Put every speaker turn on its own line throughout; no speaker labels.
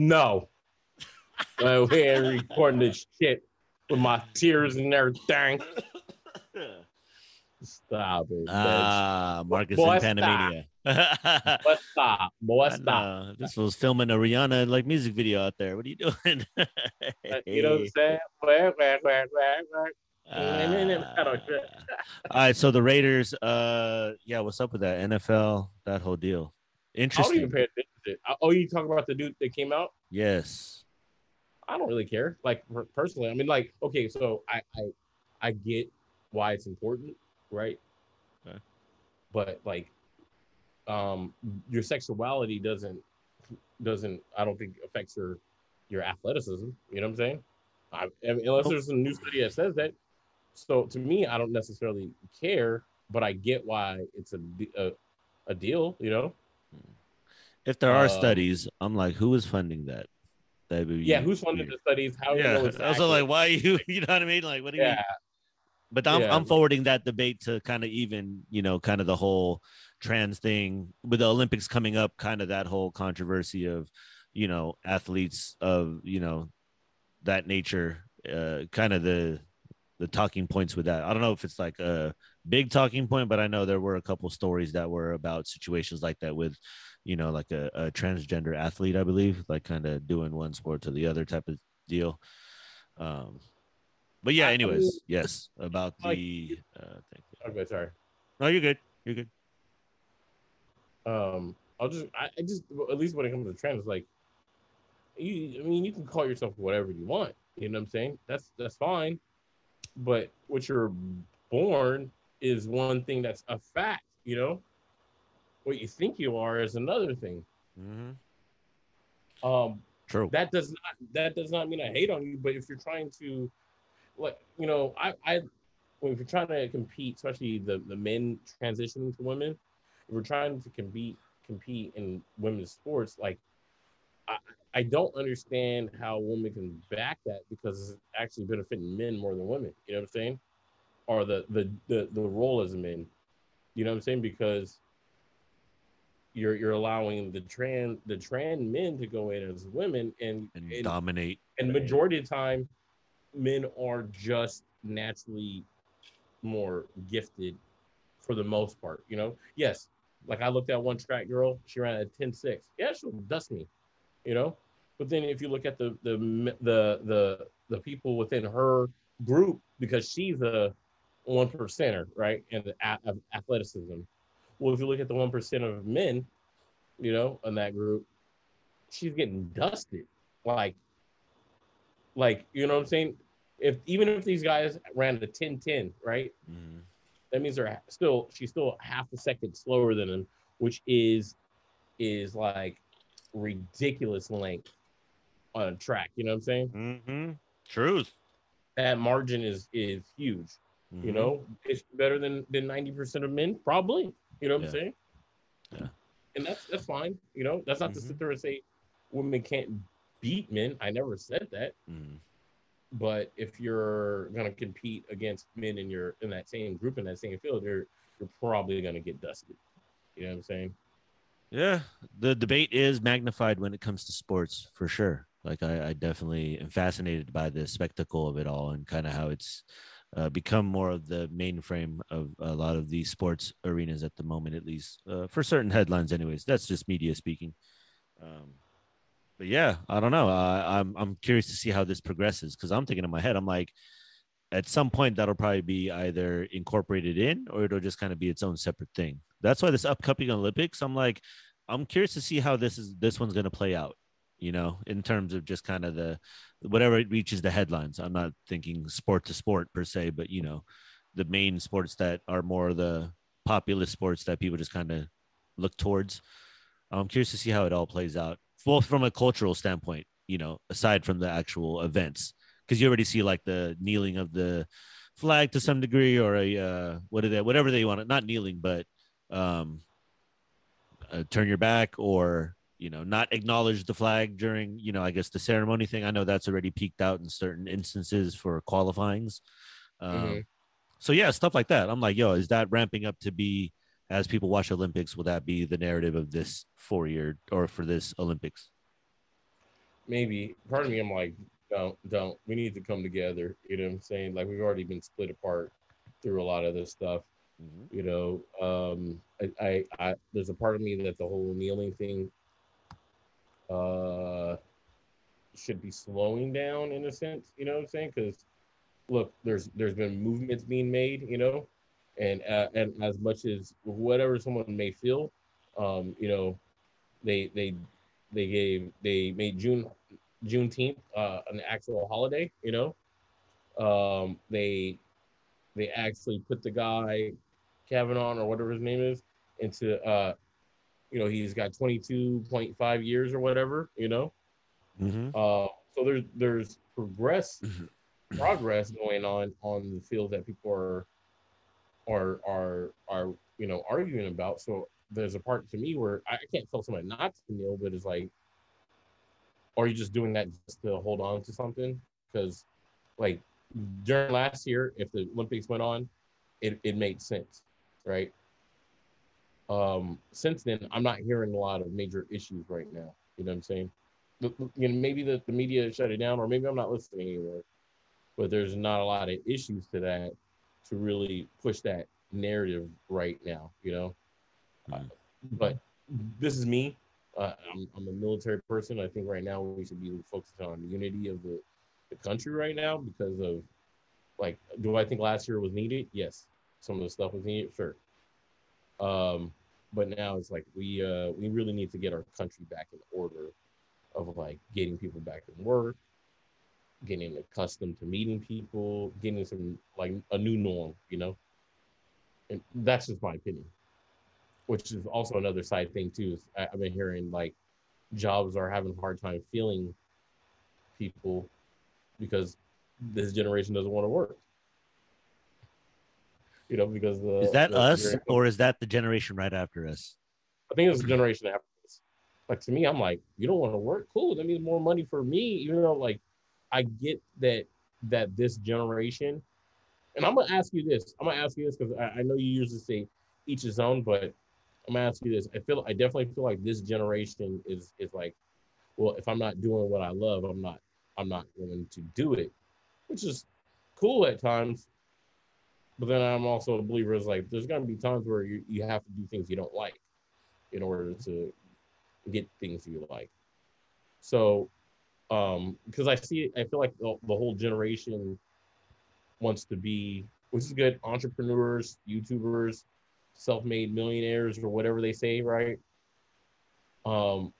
No. uh, we ain't recording this shit with my tears and everything. Stop it.
Ah, Marcus
Boy, stop.
Panamania.
Boy, stop. Boy, stop.
This was filming a Rihanna like music video out there. What are you doing?
You know what I'm saying?
Ah. all right, so the Raiders, uh, yeah, what's up with that NFL? That whole deal.
I don't even
Interesting.
pay attention to it. Oh, you talking about the dude that came out?
Yes.
I don't really care. Like personally, I mean, like, okay, so I I, I get why it's important, right?
Okay.
But like, um, your sexuality doesn't doesn't I don't think affects your your athleticism. You know what I'm saying? I, I mean, unless there's a new study that says that. So to me, I don't necessarily care, but I get why it's a a deal. You know?
If there are
Uh,
studies, I'm like, who is funding that? That would be
Yeah. Who's funded
weird.
the studies? How you
Yeah.
know it's
Also, like, why you? You know what I mean? Like, what do you mean?
yeah.
But I'm,
Yeah.
I'm forwarding that debate to kind of even, you know, kind of the whole trans thing with the Olympics coming up, kind of that whole controversy of, you know, athletes of, you know, that nature, uh, kind of the the talking points with that. I don't know if it's like a big talking point, but I know there were a couple stories that were about situations like that with, you know, like a, a transgender athlete, I believe, like kind of doing one sport to the other type of deal. Um, but yeah, anyways, yes, about the uh, thing.
Okay. Sorry.
No, you're good. You're good.
um i'll just I, I just at least when it comes to trans like you i mean you can call yourself whatever you want you know what i'm saying that's that's fine but what you're born is one thing that's a fact you know what you think you are is another thing.
Mm-hmm.
um
True.
that does not that does not mean i hate on you but if you're trying to like you know i i when if you're trying to compete especially the the men transitioning to women if we're trying to compete compete in women's sports like i i don't understand how women can back that because it's actually benefiting men more than women. You know what i'm saying? Or the the the, the role as men. You know what i'm saying? Because you're you're allowing the trans the trans men to go in as women and
And
and,
dominate.
and majority of the time men are just naturally more gifted for the most part you know? Yes like i looked at one track girl she ran at 10-6 yeah she'll dust me you know? But then if you look at the the the the, the people within her group because she's a one percenter right and the a- of athleticism well if you look at the one percent of men you know in that group she's getting dusted like like you know what i'm saying if even if these guys ran the 10-10 right
Mhm.
that means they're still she's still half a second slower than him which is is like ridiculous length on a track you know what i'm saying
Mm-hmm. Truth.
that margin is is huge you
Mhm.
know it's better than than 90% of men probably you know what i'm saying
Yeah.
and that's that's fine you know that's not to
Mhm.
sit there and say women can't beat men i never said that
Mhm.
but if you're to compete against men in your in that same group in that same field you're you're probably to get dusted you know what i'm saying
Yeah, the debate is magnified when it comes to sports for sure. Like I, I definitely am fascinated by the spectacle of it all and kind of how it's uh, become more of the mainframe of a lot of these sports arenas at the moment, at least uh, for certain headlines. Anyways, that's just media speaking. Um, but yeah, I don't know. I, I'm I'm curious to see how this progresses because I'm thinking in my head, I'm like, at some point that'll probably be either incorporated in or it'll just kind of be its own separate thing. That's why this upcoming Olympics, I'm like, I'm curious to see how this is this one's going to play out. You know, in terms of just kind of the whatever it reaches the headlines. I'm not thinking sport to sport per se, but you know, the main sports that are more the popular sports that people just kind of look towards. I'm curious to see how it all plays out, both from a cultural standpoint. You know, aside from the actual events, because you already see like the kneeling of the flag to some degree, or a uh, what are they, whatever they want, not kneeling, but um, uh, turn your back or you know not acknowledge the flag during you know I guess the ceremony thing. I know that's already peaked out in certain instances for qualifyings. Um,
Mhm.
So yeah, stuff like that. I'm like, yo, is that ramping up to be as people watch Olympics? Will that be the narrative of this four year or for this Olympics?
maybe part of me, I'm like, don't, don't. We need to come together. You know what I'm saying? Like we've already been split apart through a lot of this stuff.
Mhm.
You know, um, I, I, I, there's a part of me that the whole kneeling thing, uh, should be slowing down in a sense. You know what I'm saying? Because look, there's there's been movements being made. You know, and uh, and as much as whatever someone may feel, um, you know, they they they gave they made June Juneteenth uh, an actual holiday. You know, um, they they actually put the guy Kavanaugh or whatever his name is into uh, you know he's got 22.5 years or whatever. You know,
Mhm.
uh, so there's there's progress progress going on on the field that people are are are are you know arguing about. So there's a part to me where I I can't tell somebody not to kneel, but it's like, are you just doing that just to hold on to something? Because like during last year, if the Olympics went on, it, it made sense, right? Um, since then, I'm not hearing a lot of major issues right now. You know what I'm saying? The- You know, maybe the, the media shut it down, or maybe I'm not listening anymore. But there's not a lot of issues to that to really push that narrative right now. You know,
Mm.
but this is me. Uh, I'm, I'm a military person. I think right now we should be focused on the unity of the, the country right now because of like, do I think last year was needed? Yes. Some of the stuff was needed, sure. Um, but now it's like we uh, we really need to get our country back in order of like getting people back in work, getting accustomed to meeting people, getting some like a new norm, you know. And that's just my opinion which is also another side thing too. Is I've been hearing like jobs are having a hard time filling people because this generation doesn't want to work. You know, because the
Is that
the-
us
the-
or is that the generation right after us?
I think it's a generation after us. Like to me, I'm like, you don't want to work? Cool. That means more money for me. Even though like I get that that this generation, and I'm gonna ask you this. I'm gonna ask you this because I, I know you usually say each his own, but I'm gonna ask you this. I feel I definitely feel like this generation is is like, well, if I'm not doing what I love, I'm not I'm not willing to do it, which is cool at times. But then I'm also a believer is like there's gonna be times where you, you have to do things you don't like in order to get things you like. So, um, because I see I feel like the, the whole generation wants to be, which is good, entrepreneurs, YouTubers, self-made millionaires, or whatever they say, right? Um,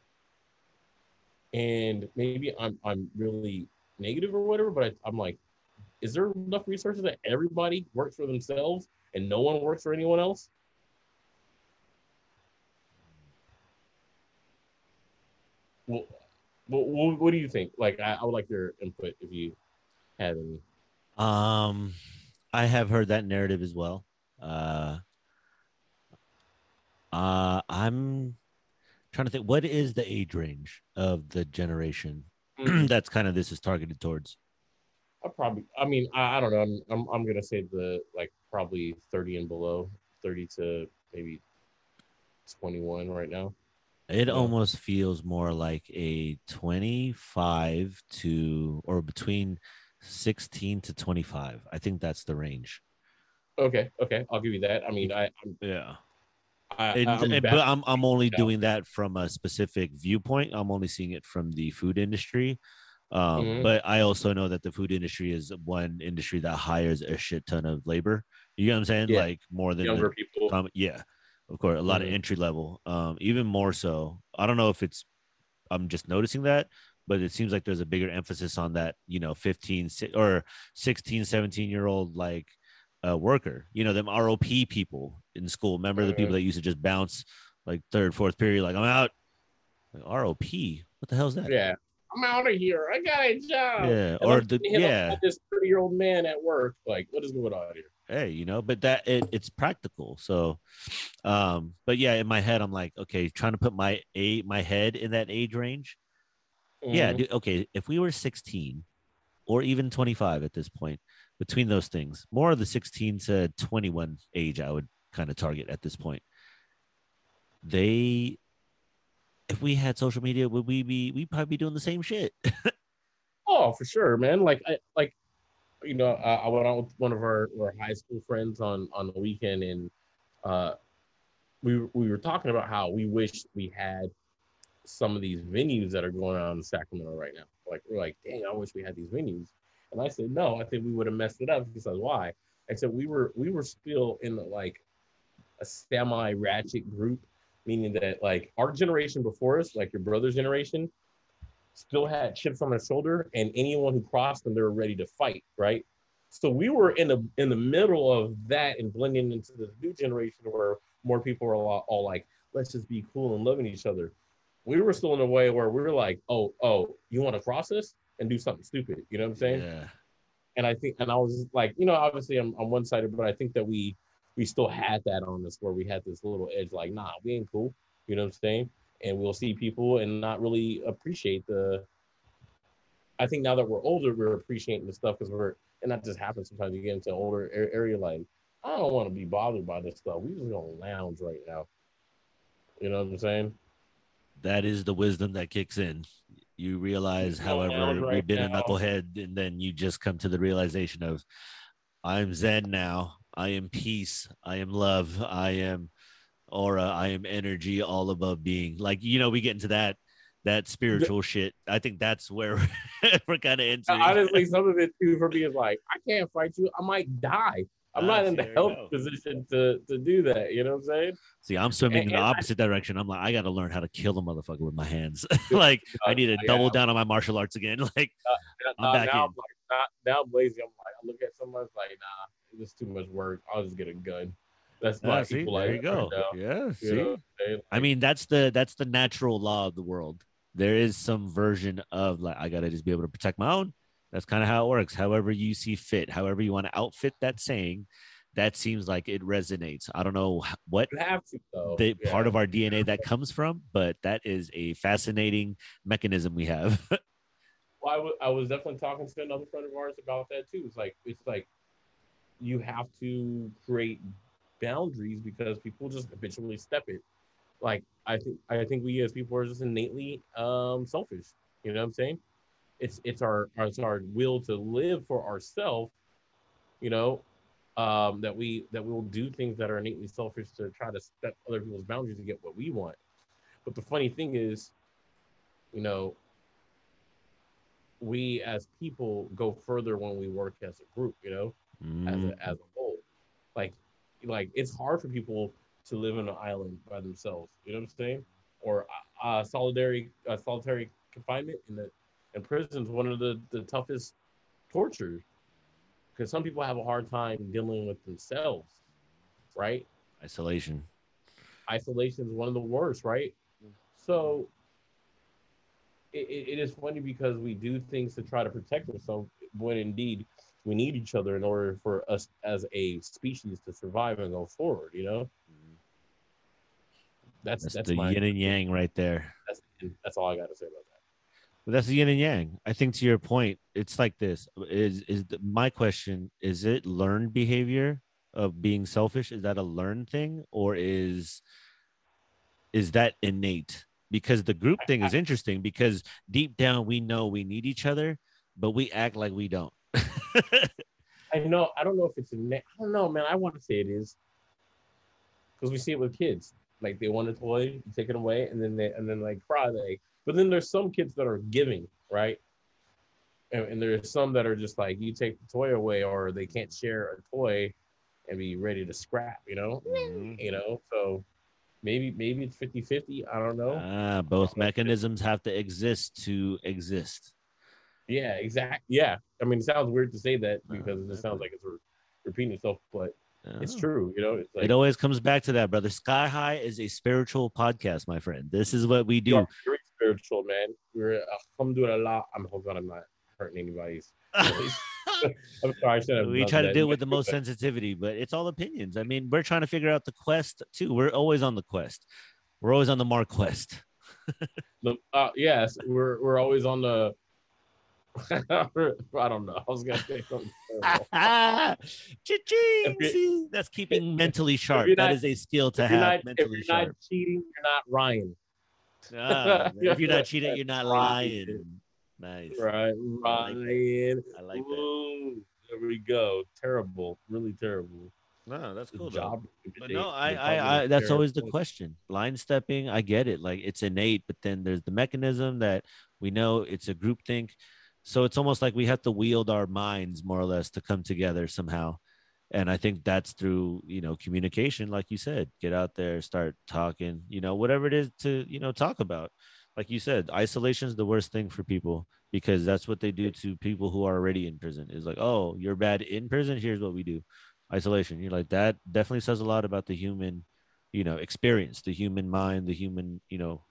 and maybe I'm I'm really negative or whatever, but I, I'm like, is there enough resources that everybody works for themselves and no one works for anyone else? Well, what, what, do you think? Like, I, I would like your input if you have any.
Um, I have heard that narrative as well. Uh, uh, I'm trying to think. What is the age range of the generation that's kind of this is targeted towards?
I probably, I mean, I, I don't know. I'm, I'm, I'm gonna say the like probably 30 and below, 30 to maybe 21 right now.
It
Yeah.
almost feels more like a 25 to or between 16 to 25. I think that's the range.
Okay, okay, I'll give you that. I mean, I, I'm,
Yeah.
I,
And,
I'm
and- but I'm I'm only doing that from a specific viewpoint. I'm only seeing it from the food industry. Um,
Mhm.
But I also know that the food industry is one industry that hires a shit ton of labor. You know what I'm saying?
Yeah.
Like more than
younger people.
yeah, of course, a lot
Mhm.
of entry level. Um, even more so. I don't know if it's I'm just noticing that, but it seems like there's a bigger emphasis on that, you know, 15 or 16, 17 year old like uh, worker. You know, them ROP people in school. Remember the people
Mhm.
that used to just bounce like third, fourth period, like I'm out. Like, ROP, what the hell's that?
Yeah, I'm out of here. I got a job.
Yeah,
And
or the yeah.
this 30 year old man at work. Like, what is going on here?
hey you know but that it, it's practical so um but yeah in my head i'm like okay trying to put my a my head in that age range yeah
Mhm.
dude, okay if we were 16 or even 25 at this point between those things more of the 16 to 21 age i would kind of target at this point they if we had social media, would we be we probably be doing the same shit?
oh, for sure, man. Like I like you know, uh, I went out with one of our, our high school friends on on the weekend, and uh, we we were talking about how we wish we had some of these venues that are going on in Sacramento right now. Like we're like, dang, I wish we had these venues. And I said, no, I think we would have messed it up. He says, why? I said we were we were still in the, like a semi ratchet group, meaning that like our generation before us, like your brother's generation, still had chips on their shoulder, and anyone who crossed them, they were ready to fight, right? So we were in the in the middle of that and blending into this new generation where more people are all, all like, let's just be cool and loving each other. We were still in a way where we were like, oh, oh, you want to cross us and do something stupid, you know what I'm saying?
Yeah.
And I think, and I was like, you know, obviously I'm on one sided, but I think that we we still had that on us where we had this little edge, like, nah, we ain't cool, you know what I'm saying? And we'll see people and not really appreciate the. I think now that we're older, we're appreciating the stuff because we're, and that just happens sometimes. You get into an older area, like I don't want to be bothered by this stuff. We just gonna lounge right now. You know what I'm saying?
That is the wisdom that kicks in. You realize, however, right we've been now. a knucklehead, and then you just come to the realization of, I'm Zen now. I am peace. I am love. I am aura. I am energy, all above being. Like you know, we get into that that spiritual shit. I think that's where we're kind of into.
Honestly, some of it too for me is like, I can't fight you. I might die. I'm not in the health position to to do that. You know what I'm saying?
See, I'm swimming and, in the opposite I, direction. I'm like, I got to learn how to kill the motherfucker with my hands. like, uh, I need to double down on my martial arts again. like, uh, I'm back
now, in. I'm like, now, now I'm lazy. I'm like, I look at someone like, nah, it's too much work. I'll just get a gun. That's ah, my
see, There you go. Right yeah. See, you know, like, I mean, that's the that's the natural law of the world. There is some version of like, I got to just be able to protect my own that's kind of how it works. However you see fit, however you want to outfit that saying, that seems like it resonates. I don't know what
to,
the yeah. part of our DNA that comes from, but that is a fascinating mechanism we have.
well, I, w- I was definitely talking to another friend of ours about that too. It's like it's like you have to create boundaries because people just habitually step it. Like I think I think we as people are just innately um, selfish. You know what I'm saying? it's it's our it's our will to live for ourselves you know um, that we that we will do things that are innately selfish to try to step other people's boundaries to get what we want but the funny thing is you know we as people go further when we work as a group you know mm. as a mm. as a whole like like it's hard for people to live on an island by themselves you know what i'm saying or uh, solitary uh, solitary confinement in the and prison is one of the, the toughest tortures because some people have a hard time dealing with themselves, right?
Isolation.
Isolation is one of the worst, right? So it, it is funny because we do things to try to protect ourselves when indeed we need each other in order for us as a species to survive and go forward, you know? Mm-hmm.
That's, that's, that's the yin and yang right there.
That's, that's all I got to say about that.
But that's the yin and yang. I think to your point, it's like this. Is is the, my question? Is it learned behavior of being selfish? Is that a learned thing, or is is that innate? Because the group thing is interesting because deep down we know we need each other, but we act like we don't.
I know. I don't know if it's innate. I don't know, man. I want to say it is because we see it with kids. Like they want a toy, you take it away, and then they and then like cry. They but then there's some kids that are giving, right? And, and there's some that are just like you take the toy away or they can't share a toy and be ready to scrap, you know? Mm-hmm. You know, so maybe maybe it's 50-50. I don't know.
Ah, both mechanisms have to exist to exist.
Yeah, exactly. Yeah. I mean, it sounds weird to say that because it just sounds like it's re- repeating itself, but it's true. You know, it's
like, it always comes back to that, brother. Sky High is a spiritual podcast, my friend. This is what we do Very
spiritual, man. We're alhamdulillah. I'm hoping I'm not hurting anybody's. I'm
sorry. we try to deal with the most sensitivity, but it's all opinions. I mean, we're trying to figure out the quest too. We're always on the quest. We're always on the Mark quest.
the, uh, yes, we're we're always on the. I don't know. I was gonna say something.
That's keeping mentally sharp. Not, that is a skill to have.
Not, mentally if you're sharp. not cheating, you're not Ryan.
Ah, if you're not cheating, you're not lying. Nice.
Right,
I like
Ryan.
I like that.
There we go. Terrible, really terrible.
No, that's cool.
job.
But no, I, I, I, that's always the question. Blind stepping, I get it. Like it's innate, but then there's the mechanism that we know it's a group think. So it's almost like we have to wield our minds more or less to come together somehow. And I think that's through, you know, communication, like you said, get out there, start talking, you know, whatever it is to, you know, talk about. Like you said, isolation is the worst thing for people because that's what they do to people who are already in prison. Is like, oh, you're bad in prison. Here's what we do isolation. You're like that definitely says a lot about the human, you know, experience, the human mind, the human, you know,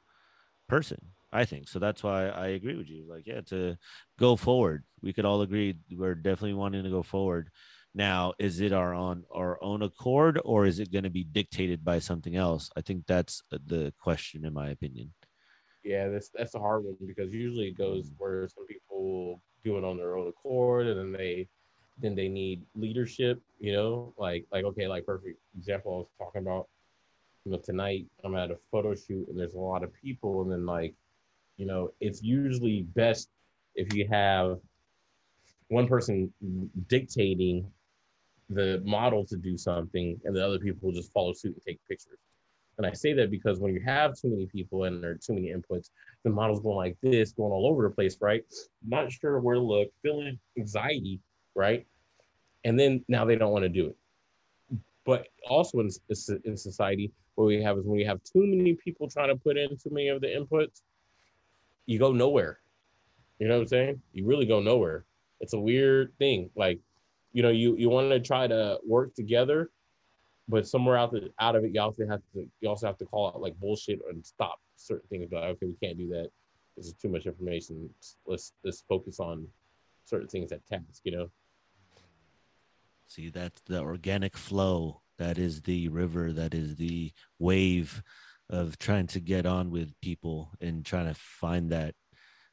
person. I think so. That's why I agree with you. Like, yeah, to go forward, we could all agree we're definitely wanting to go forward. Now, is it our on our own accord, or is it going to be dictated by something else? I think that's uh, the question, in my opinion.
Yeah, that's that's a hard one because usually it goes mm. where some people do it on their own accord, and then they then they need leadership. You know, like like okay, like perfect example I was talking about. You know, tonight I'm at a photo shoot and there's a lot of people, and then like, you know, it's usually best if you have one person dictating the model to do something, and the other people just follow suit and take pictures. And I say that because when you have too many people and there are too many inputs, the model's going like this, going all over the place, right? Not sure where to look, feeling anxiety, right? And then now they don't want to do it. But also in, in society, what we have is when you have too many people trying to put in too many of the inputs, you go nowhere. You know what I'm saying? You really go nowhere. It's a weird thing. Like, you know, you you want to try to work together, but somewhere out the out of it, you also have to you also have to call out like bullshit and stop certain things. But okay, we can't do that. This is too much information. Let's let's focus on certain things at task. You know.
See, that's the organic flow. That is the river. That is the wave of trying to get on with people and trying to find that,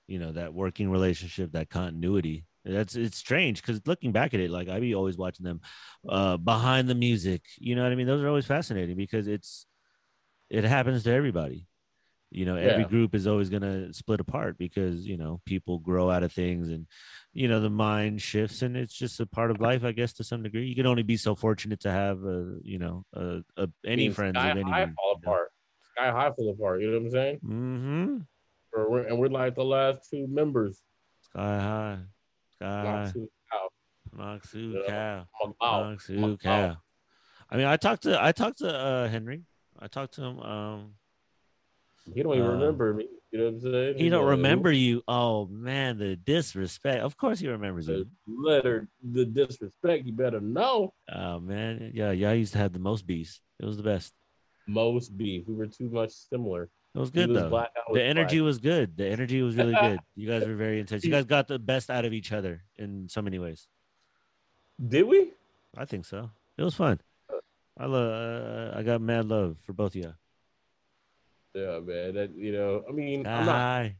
you know, that working relationship, that continuity. That's it's strange because looking back at it, like I be always watching them uh behind the music. You know what I mean? Those are always fascinating because it's it happens to everybody you know every
Yeah.
group is always going to split apart because you know people grow out of things and you know the mind shifts and it's just a part of life i guess to some degree you can only be so fortunate to have a you know uh, uh any friends of any
fall apart. Sky high fall apart. You know what I'm saying?
mm-hmm
we're, and we're like the last two members.
sky high sky high
Cow.
Noxu cow
Wow.
Noxu cow i mean i talked to i talked to uh henry i talked to him um
He don't even
Uh,
remember me. You know what I'm saying?
he
He's
don't remember you oh man the disrespect of course he remembers you
The letter, the disrespect. You better know.
Oh man, yeah, yeah. I used to have the most bees. It was the best.
Most beef. We were too much similar.
It was good
was
though.
black, was
The energy
black.
was good. The energy was really good. You guys were very intense. You guys got the best out of each other in so many ways.
Did we?
I think so. It was fun. I love. Uh, I got mad love for both of you.
Yeah, man. That you know. I mean, I'm not.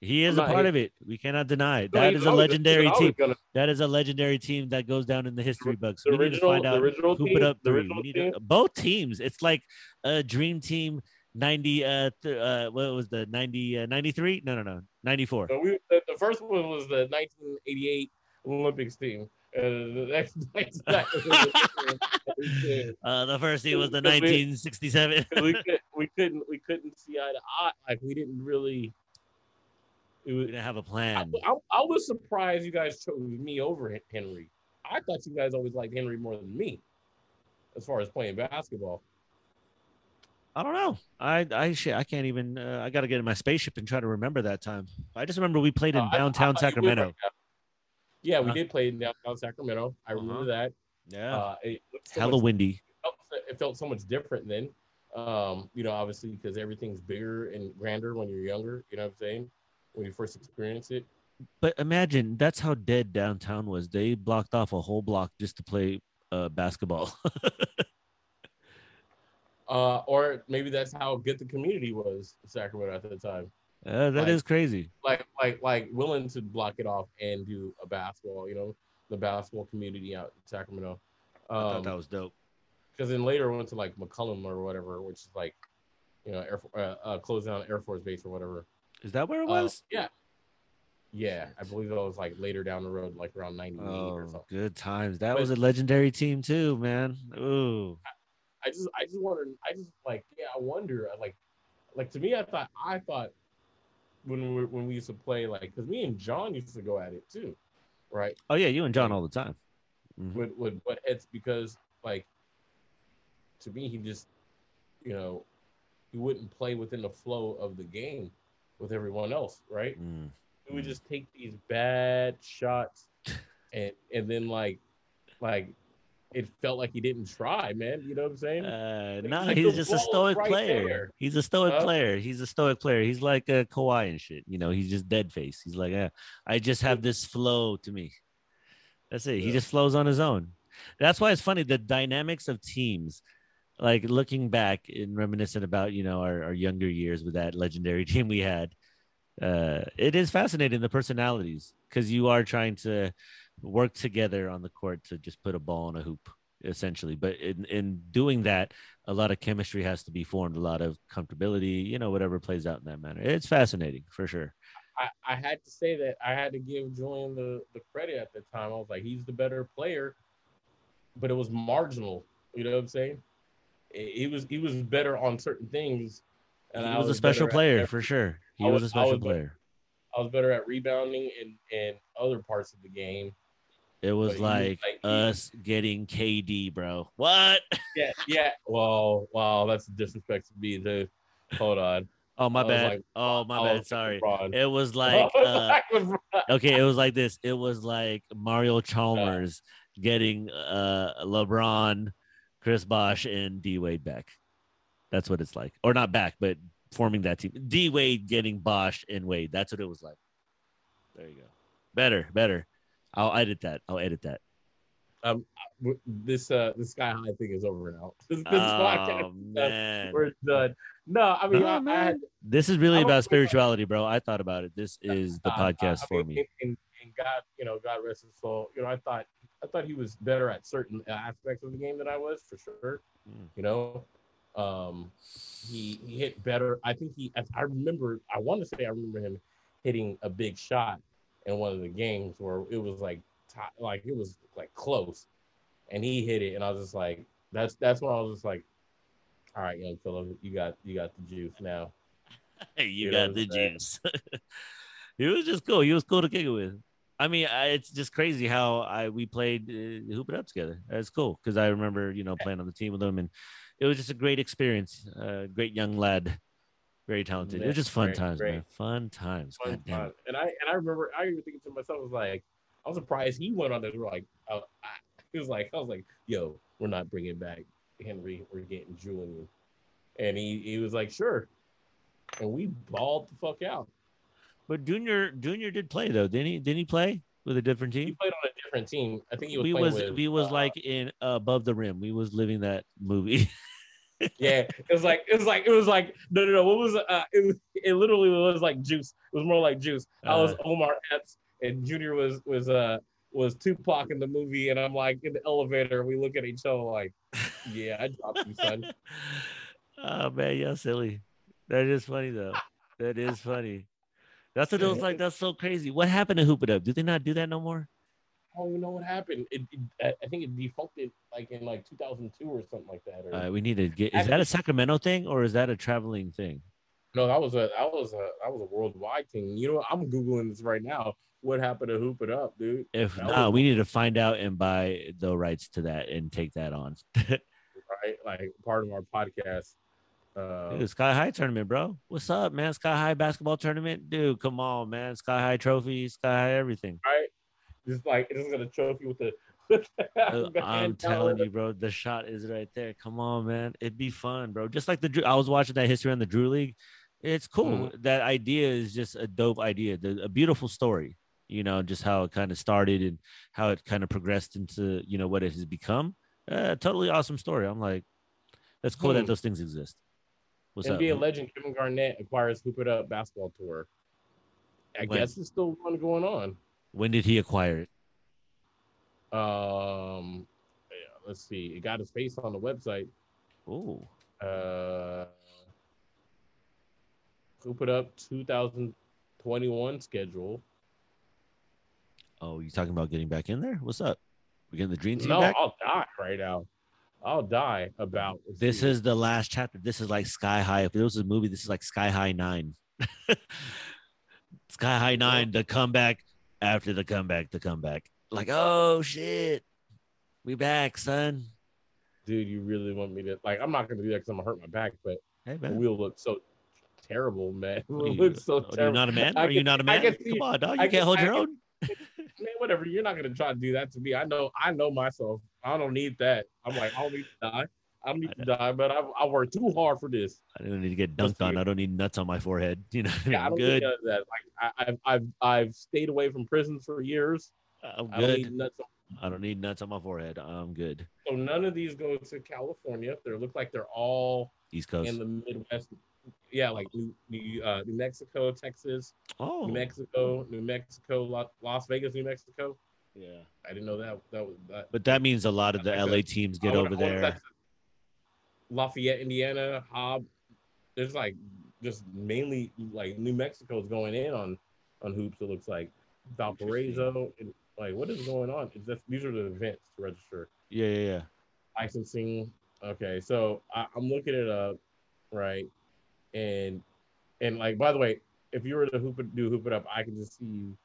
He is
I'm
a part
hate-
of it. We cannot deny it.
No,
That is a legendary team.
gonna-
That is a legendary team that goes down in the history books.
the
We need to
original-
find out
original
who
team-
put up
the
three.
original
We need
team?
to, both teams. It's like a dream team. 90 uh, th- uh what was the 90 uh, 93 no no no 94
So we, the, the first one was the 1988 Olympics team. And the next, next, next
uh the first team was the 1967
we, could, we couldn't we couldn't see eye to eye. Like we didn't really. It
we
was,
didn't have a plan
I, I was surprised you guys chose me over Henry. I thought you guys always liked Henry more than me, as far as playing basketball.
I don't know. I I shit. I can't even. Uh, I got to get in my spaceship and try to remember that time. I just remember we played in
Uh, I- I
downtown
would
Sacramento.
right. Yeah, we
Huh?
did play in downtown Sacramento. I remember
Uh-huh.
that.
Yeah,
Uh, it, looked so
hella
much
windy.
felt, it felt so much different then. Um, you know, obviously because everything's bigger and grander when you're younger. You know what I'm saying? When you first experience it.
But imagine that's how dead downtown was. They blocked off a whole block just to play uh, basketball.
Uh, or maybe that's how good the community was Sacramento at the time.
uh, that
Like-
is crazy.
Like, like, like willing to block it off and do a basketball. You know, the basketball community out in Sacramento.
I thought
Um,
that was dope.
because then later I went to like McCullum or whatever, which is like you know, Air, uh, uh, closed down Air Force Base or whatever.
Is that where it
Uh,
was?
yeah, yeah, I believe it was like later down the road, like around '98 or
oh,
something.
good times. That
But-
was a legendary team too, man. Ooh.
I just, I just wonder, I just like, yeah, I wonder, like, like to me, I thought, I thought when we when we used to play, like, because me and John used to go at it too, right?
Oh yeah, you and John all the time. Mhm.
with with what hits because like to me he just you know he wouldn't play within the flow of the game with everyone else right
Mm.
he would
Mm.
just take these bad shots and and then like like it felt like he didn't try man you know what i'm saying
Uh,
Like,
no, he's just a stoic
right
player.
there.
He's a stoic
Huh?
player. He's a stoic player. He's like a Kawhi and shit. You know, he's just dead face. He's like, yeah, I just have this flow to me. That's it. He just flows on his own. That's why it's funny the dynamics of teams. Like looking back and reminiscent about you know our, our younger years with that legendary team we had. Uh, it is fascinating the personalities because you are trying to work together on the court to just put a ball in a hoop essentially. But in, in doing that, a lot of chemistry has to be formed, a lot of comfortability, you know, whatever plays out in that manner. It's fascinating for sure.
I, I had to say that I had to give Julian the, the credit at the time. I was like, he's the better player, but it was marginal. You know what I'm saying? He was he was better on certain things.
he
I
was, a special
better at
player for sure. He was,
was-
a
I
special
was better-
player.
I was better at rebounding and and other parts of the game.
It was
but he was
like,
like-
us getting KD, bro. What?
Yeah, yeah. Well, wow, that's disrespect to me. The hold on.
Oh my
I
bad.
like-
oh my
I
bad. Sorry.
LeBron.
It was like uh, okay, it was like this. It was like Mario Chalmers getting uh LeBron, Chris Bosh, and D Wade back. That's what it's like, or not back, but forming that team. D Wade getting Bosh and Wade. That's what it was like. There you go. Better, better. I'll edit that. I'll edit that.
W- this uh this sky high thing is over now. This, this
Oh
podcast,
man,
we're done. No, I mean
No,
I, I
this is really
I
about spirituality, bro. I thought about it. This is the podcast for
mean,
me.
And, and God, you know, God rest his soul. You know, I thought I thought he was better at certain aspects of the game than I was for sure.
Mm.
You know, um, he he hit better. I think he. I, I remember. I want to say I remember him hitting a big shot in one of the games where it was like like it was like close, and he hit it, and I was just like, that's that's when I was just like, all right, young fellow, you got you got the juice now.
Hey, you
You
got the juice. he was just cool. He was cool to kick it with. I mean, I, it's just crazy how I we played uh, hoop it up together. It's cool because I remember you know playing on the team with him, and it was just a great experience. Uh, great young lad, very talented. it was just fun
great,
times,
great.
man. Fun times.
fun
God damn
time.
it.
And I and I remember I even thinking to myself, I was like, I was surprised he went on this. Like, I, he was like, I was like, yo, we're not bringing back Henry. We're getting Julian. And he he was like, sure. And we balled the fuck out.
But Junior, Junior did play though, didn't he? Didn't he play with a different team?
He played on a different team. I think he was.
We was
with,
we was
uh,
like in above the rim. We was living that movie.
yeah. It was like it was like it was like no no no. What was uh? It it literally was like juice. It was more like juice. I was
Uh.
Omar Epps and Junior was was uh was Tupac in the movie, and I'm like in the elevator. We look at each other like, yeah, I dropped you, son.
oh man, you're silly. That is funny though. That is funny. That's what it was like. That's so crazy. What happened to Hoop It Up? Do they not do that no more?
I don't even know what happened. It, it, I- think it defuncted like in like 2002 or something like that. Or,
Uh, we need to get. Is that a Sacramento thing or is that a traveling thing?
no, that was a that was a that was a worldwide thing. You know, what? I'm googling this right now. What happened to Hoop It Up, dude?
If
That
not,
was-
we need to find out and buy the rights to that and take that on.
Right, like part of our podcast. Uh,
Dude, Sky High tournament, bro. What's up, man? Sky High basketball tournament, dude. Come on, man. Sky High trophy, Sky High everything.
right, just like just gonna trophy with the. With the
I'm telling you, bro. The shot is right there. Come on, man. It'd be fun, bro. Just like the Drew- I was watching that history on the Drew League. It's cool.
Mm-hmm.
That idea is just a dope idea. The, a beautiful story. You know, just how it kind of started and how it kind of progressed into you know what it has become. Uh, totally awesome story. I'm like, that's cool that
Hmm.
those things exist. What's
NBA
up?
legend Kevin Garnett acquires Hoop It Up basketball tour. I
When?
guess it's still one going on.
When did he acquire it?
Um, yeah, let's see. It got his face on the website.
Oh,
Uh, Hoop It Up 2021 schedule.
Oh, you talking about getting back in there? What's up? We getting the dream team
No,
back?
I'll die right now. I'll die about
This is the last chapter. This is like Sky High. If this was a movie, this is like Sky High Nine. Sky High Nine, the comeback after the comeback, the comeback. Like, oh shit, we back, son.
dude. You really want me to like? I'm not gonna do that because I'm gonna hurt my back, but
Hey
wheel looks so terrible, man. It
you,
looks so oh,
are you
terrible.
not a man? Are you not a man? Come on, dog. You
I
can't
can-
hold
I
your
can-
own.
Man, whatever. You're not gonna try to do that to me. I know. I know myself. I don't need that. I'm like, I don't need to die. I don't need to die, but I, I worked too hard for this.
I don't need to get dunked on. I don't need nuts on my forehead. You know, what I mean?
Yeah, I
I'm
don't
good.
need that. Like I, I've, I've, I've stayed away from prison for years.
I'm
I don't
good.
need nuts.
I don't need nuts on my forehead. I'm good.
So none of these go to California. They look like they're all
East Coast.
in the Midwest. Yeah, like New, New, uh, New Mexico, Texas,
oh,
New Mexico, New Mexico, Las, Las Vegas, New Mexico.
yeah.
I didn't know that. That was that.
But that means a lot of the LA
good.
teams get over
I wonder if
there.
Lafayette, Indiana, Hobb. There's like just mainly like New Mexico's going in on on hoops. It looks like Valparaiso. And, like what is going on? It's just, these are the events to register
Yeah, yeah, yeah.
licensing. Okay, so I, I'm looking it up, right? And and like by the way, if you were to hoop it, do hoop it up, I can just see you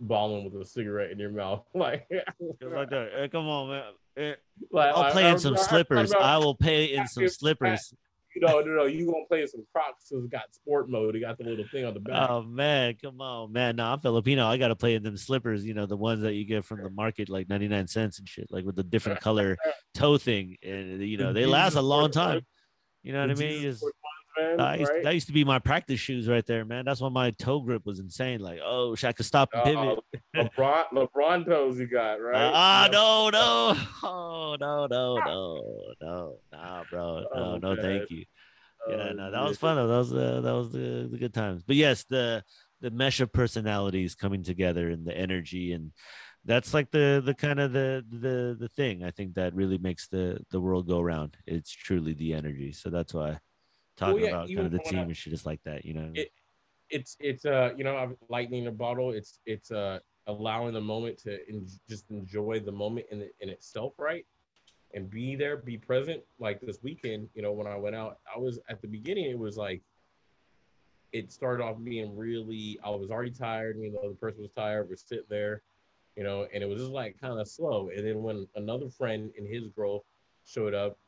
balling with a cigarette in your mouth, like.
Like that. Hey, come on, man. Eh,
like,
I'll play
I-
in some
I- I-
slippers.
I-
I will pay in some slippers.
No, no, no. You gonna play in some Crocs? Because it's got sport mode. It got the little thing on the back.
Oh man, come on, man. No, I'm Filipino. I gotta play in them slippers, you know, the ones that you get from the market, like 99 cents and shit, like with the different color toe thing. And you know, they last a long time. You know what I mean? You just-
man,
used,
right?
that used to be my practice shoes right there, man. That's why my toe grip was insane. Like, oh, shit, I could stop and pivot.
Uh, LeBron, LeBron toes you got right.
Uh, ah, no, no, oh, no, no, no, no, nah, bro, no,
Oh,
no, thank you. Yeah,
Oh,
no, that was fun though. That was uh, that was the, the good times. But yes, the the mesh of personalities coming together and the energy and that's like the the kind of the the the thing I think that really makes the the world go around. It's truly the energy. So that's why talking
yeah,
about kind of the team and shit just like that, you know.
It- It's it's uh you know I'm lightning in a bottle. It's it's uh allowing the moment to en- just enjoy the moment in in itself, right? And be there, be present. Like this weekend, you know, when I went out, I was at the beginning. It was like it started off being really. I was already tired. You know, the person was tired. We're sitting there, you know, and it was just like kind of slow. And then when another friend and his girl showed up,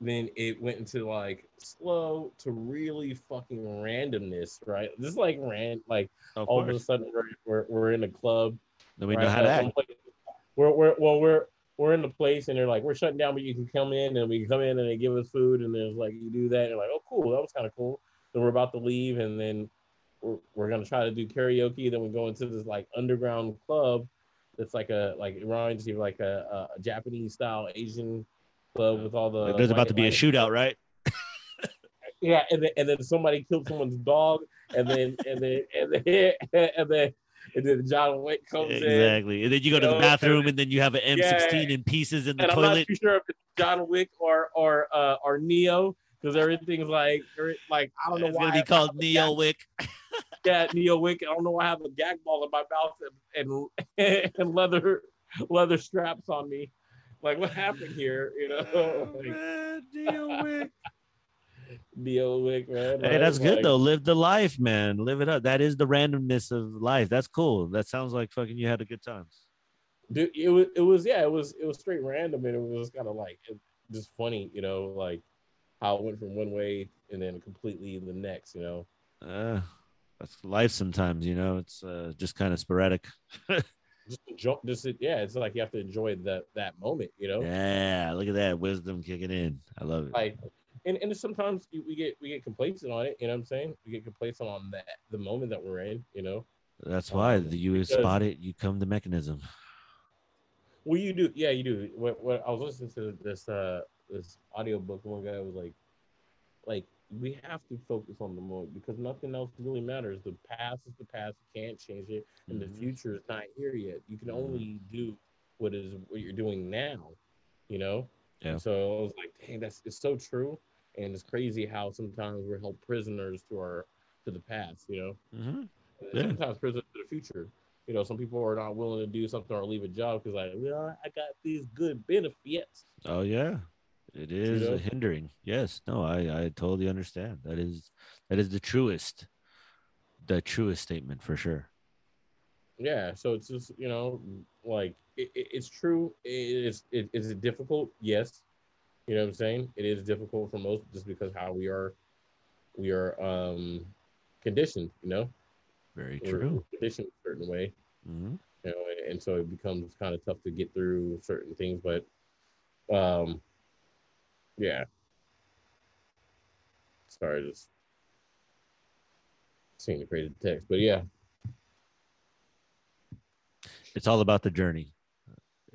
then it went into like slow to really fucking randomness, right? Just like ran like
of
all of a sudden we're, we're, we're in a club.
Then we
right?
know how to act.
We're, we're well we're we're in the place and they're like we're shutting down, but you can come in and we can come in and they give us food and there's like you do that and they're like oh cool that was kind of cool. Then we're about to leave and then we're, we're gonna try to do karaoke. Then we go into this like underground club that's like a like it reminds you of like a, a Japanese style Asian club with all the
there's about to be a shootout, right?
Yeah, and then and then somebody killed someone's dog, and then and then and then and then and then John Wick comes in,
Exactly. And then you go to
You
the bathroom and then you have an M16
Yeah.
in pieces in the
and I'm not
toilet.
too sure if it's John Wick or or uh, or Neo because everything's like er- like I don't know
It's
why
gonna be called Neo Wick.
Yeah, Neo Wick. I don't know why I have a gag ball in my mouth and and, and leather leather straps on me. Like what happened here? You know,
Oh,
like,
man, Neo Wick.
Neo Wick, man.
Hey,
Like,
that's good though. Live the life, man. Live it up. That is the randomness of life. That's cool. That sounds like fucking you had a good time.
Dude, it was it was yeah, it was it was straight random and it was kind of like just funny, you know, like how it went from one way and then completely the next, you know.
Uh, that's life sometimes, you know. It's uh, just kind of sporadic.
Just enjoy, just yeah, it's like you have to enjoy that that moment, you know.
Yeah, look at that wisdom kicking in. I love it.
Like, and and sometimes we get we get complacent on it, you know what I'm saying? We get complacent on that the moment that we're in, you know.
That's why
um,
you
because-
spot it, you come the mechanism.
Well, you do, yeah, you do. What, what I was listening to this uh this audiobook, one guy was like, like we have to focus on the moment because nothing else really matters. The past is the past; you can't change it, and
Mhm.
the future is not here yet. You can only do what is what you're doing now, you know.
Yeah.
So I was like, dang, that's it's so true, and it's crazy how sometimes we're held prisoners to our to the past, you know.
hmm Yeah.
Sometimes present to the future. You know, some people are not willing to do something or leave a job because like, well, I got these good benefits.
Oh yeah, it is
know?
hindering. Yes, no, I I totally understand. That is that is the truest, the truest statement for sure.
Yeah, so it's just you know, like it, it, it's true. It is it is it difficult? Yes, you know what I'm saying. It is difficult for most just because how we are, we are um conditioned. You know,
Very
We're
true.
conditioned a certain way.
hmm
You know, and, and so it becomes kind of tough to get through certain things. But, um, yeah. Sorry, just seeing the creative text, but yeah,
It's all about the journey.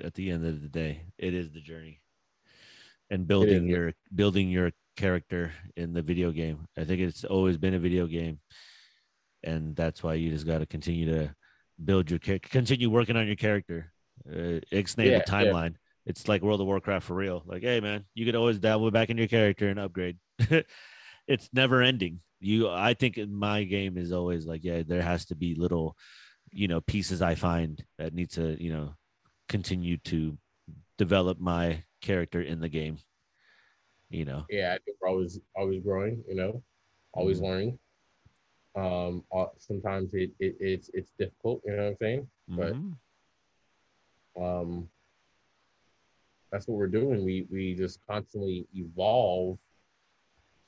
At the end of the day, it is the journey, and building your building your character in the video game. I think it's always been a video game, and that's why you just got to continue to build your character, continue working on your character. Uh, Ixnay
Yeah,
the
yeah.
It's like World of Warcraft for real. Like, hey man, you could always dabble back in your character and upgrade. it's never ending. You, I think my game is always like, yeah, there has to be little, you know, pieces I find that need to, you know, continue to develop my character in the game. You know,
yeah, I think we're always always growing, you know, always
Mhm.
learning. Um, uh, sometimes it, it it's it's difficult, you know what I'm saying? But-
Mhm.
um that's what we're doing. We we just constantly evolve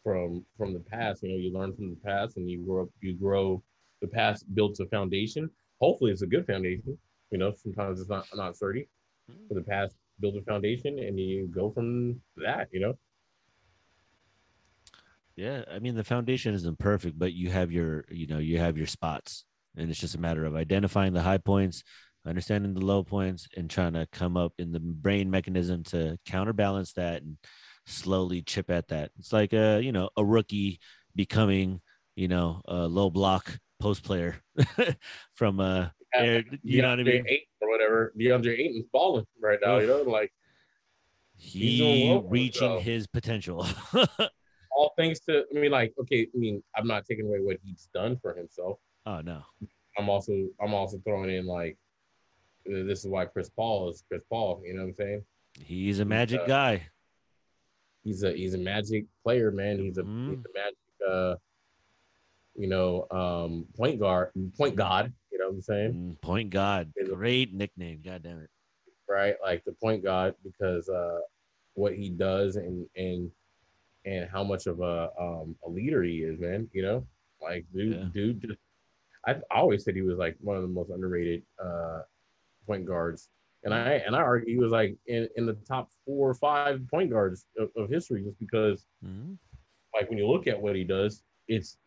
from from the past. You know you learn from the past and you grow up you grow the past builds a foundation. Hopefully it's a good foundation. You know sometimes it's not not sturdy. But the past builds a foundation and you go from that you know?
Yeah. I mean, the foundation isn't perfect, but you have your, you know, you have your spots, and it's just a matter of identifying the high points, understanding the low points, and trying to come up in the brain mechanism to counterbalance that and slowly chip at that. It's like a, you know, a rookie becoming, you know, a low block post player from uh air, you know what I mean?
Or whatever DeAndre Ayton's balling right now you know like
He
well
reaching
himself.
his potential.
all thanks to I mean like okay I mean I'm not taking away what he's done for himself
oh no.
I'm also I'm also throwing in like this is why Chris Paul is Chris Paul. You know what I'm saying?
He's a magic
uh,
guy.
He's a he's a magic player, man. He's a
Mhm.
he's a magic uh you know um point guard point god. You know what I'm saying?
Mm, Point God.
A-
Great nickname. God damn it.
Right? Like the point god because uh what he does and and and how much of a um a leader he is, man. You know, like dude,
Yeah.
dude just I, I always said he was like one of the most underrated uh point guards. And I and I argue he was like in, in the top four or five point guards of, of history just because
Mhm.
like when you look at what he does, it's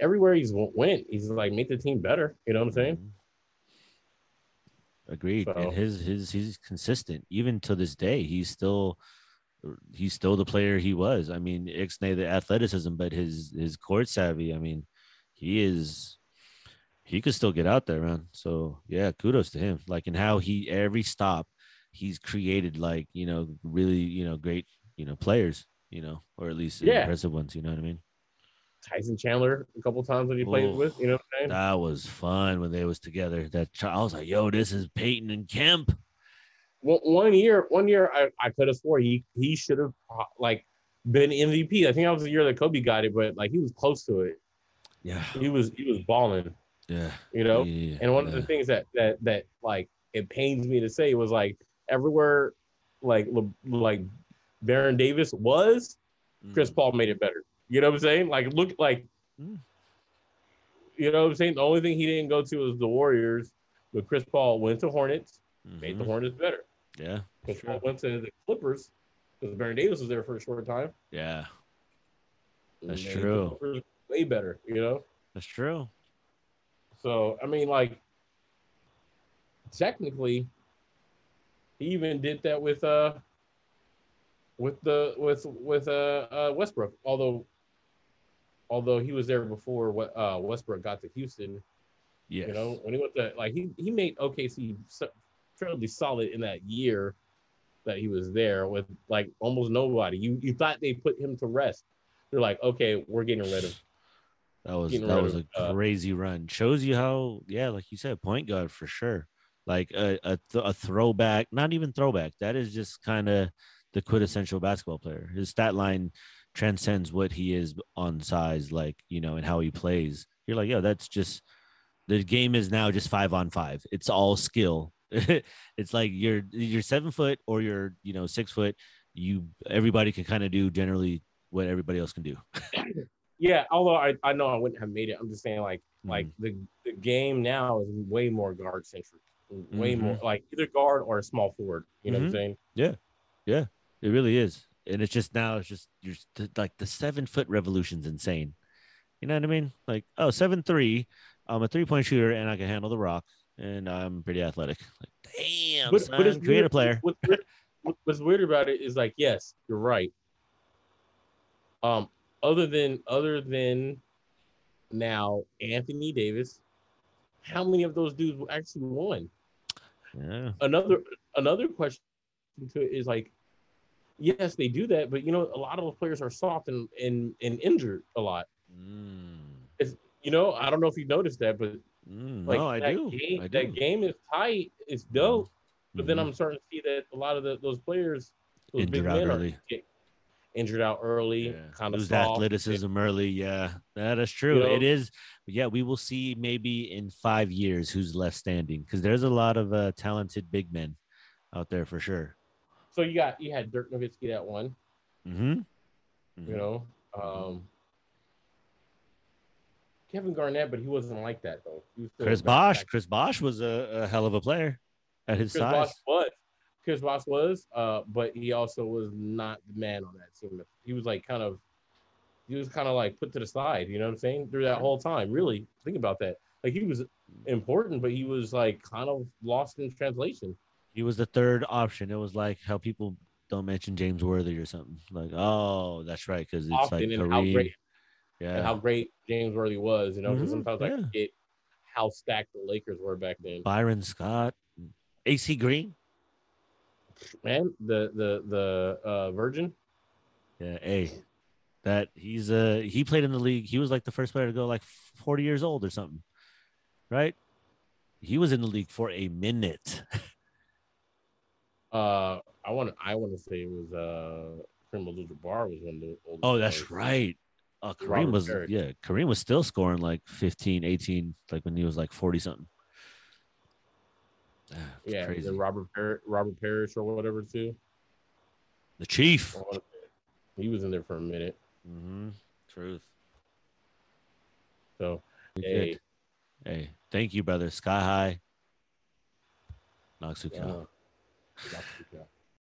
everywhere he's went, he's like make the team better. You know what I'm saying?
Mhm. Agreed.
So-
And his his he's consistent even to this day. He's still he's still the player he was. I mean, Ixnay the athleticism, but his his court savvy. I mean, he is he could still get out there, man. So yeah, kudos to him. Like and how he every stop he's created like you know really you know great you know players you know or at least
Yeah.
impressive ones. You know what I mean?
Tyson Chandler a couple times when he played with, you know what I'm saying?
That was fun when they was together. That I was like, yo, this is Payton and Kemp.
One, one year, one year I, I could have swore he he should have uh, like been MVP. I think that was the year that Kobe got it, but like he was close to it.
Yeah,
He was he was balling,
yeah.
you know.
yeah,
And one of the things that that that like it pains me to say was like everywhere, like like Baron Davis was, Chris
Mm.
Paul made it better. You know what I'm saying? Like look like,
Mm.
you know what I'm saying. The only thing he didn't go to was the Warriors, but Chris Paul went to Hornets, made the
Mhm.
Hornets better.
Yeah,
Chris
sure.
Paul went to the Clippers because Baron Davis was there for a short time.
yeah, That's true.
Way better. You know.
that's true.
So I mean, like, technically, he even did that with uh, with the with with uh, uh Westbrook. Although, although he was there before what uh Westbrook got to Houston.
Yes.
You know, when he went to like he he made OKC so- fairly solid in that year that he was there with like almost nobody. You you thought they put him to rest. they're like, okay, we're getting rid of.
That was that was
of,
a
uh,
crazy run. Shows you how, yeah, like you said, point guard for sure. Like a a, th- a throwback, not even throwback. That is just kind of the quintessential basketball player. His stat line transcends what he is on size, like you know, and how he plays. You're like, yo, that's just the game is now just five on five. It's all skill. it's like you're you're seven foot or you're you know six foot. You everybody can kind of do generally what everybody else can do.
Yeah, although I, I know I wouldn't have made it. I'm just saying like like
Mm-hmm.
the, the game now is way more guard centric. Way
Mhm.
more like either guard or a small forward. You know what I'm saying?
Yeah, yeah, It really is. And it's just now it's just you're st- like the seven foot revolution's insane. You know what I mean? Like, oh, seven three, I'm a three point shooter and I can handle the rock and I'm pretty athletic. Like, damn,
But,
son,
but it's
create a
weird-
player.
What- what's weird about it is like, yes, you're right. Um, other than other than now Anthony Davis, how many of those dudes actually won?
Yeah.
Another another question to it is like, yes, they do that, but you know, a lot of those players are soft and and, and injured a lot.
Mm.
You know, I don't know if you noticed that, but
Mm,
like
no, I
that
do.
Game,
I do.
That game is tight. It's dope. But then
Mhm.
I'm starting to see that a lot of the, those players, those
Injured
big men, are
early.
get injured out early,
Yeah.
kind of
lose
soft.
athleticism early. Yeah, that is true.
know?
it is. Yeah, we will see maybe in five years who's left standing because there's a lot of uh, talented big men out there for sure.
So you got you had Dirk Nowitzki that one,
Mm-hmm.
you know. Um, Kevin Garnett, but he wasn't like that though.
Chris
Bosh. back-
Chris Bosh was a, a hell of a player at his
Chris
size.
Bosh was. Chris Bosh was, uh, but he also was not the man on that team. He was like kind of, he was kind of like put to the side. You know what I'm saying? Through that whole time, really think about that. Like he was important, but he was like kind of lost in translation.
He was the third option. It was like how people don't mention James Worthy or something. Like, oh, that's right, because it's
Often
like
how great
yeah.
how great James Worthy was. You know,
Mhm,
sometimes I
yeah.
forget how stacked the Lakers were back then.
Byron Scott, AC Green.
Man, the the the uh, Virgin.
Yeah, hey, that he's uh he played in the league. He was like the first player to go like 40 years old or something, right? He was in the league for a minute.
Uh, I want to I want to say it was uh, Kareem Abdul-Jabbar was one of the oldest.
Oh, that's
players.
right. Uh, Kareem
Robert
was yeah, Kareem was still scoring like 15, 18, like when he was like 40 something. Ah,
Yeah,
crazy.
Robert Par- Robert Parish or whatever too.
The Chief.
I wanna say. He was in there for a minute.
Mm-hmm. Truth.
So hey,
Hey, thank you, brother. Sky high. Noxuka.
uh,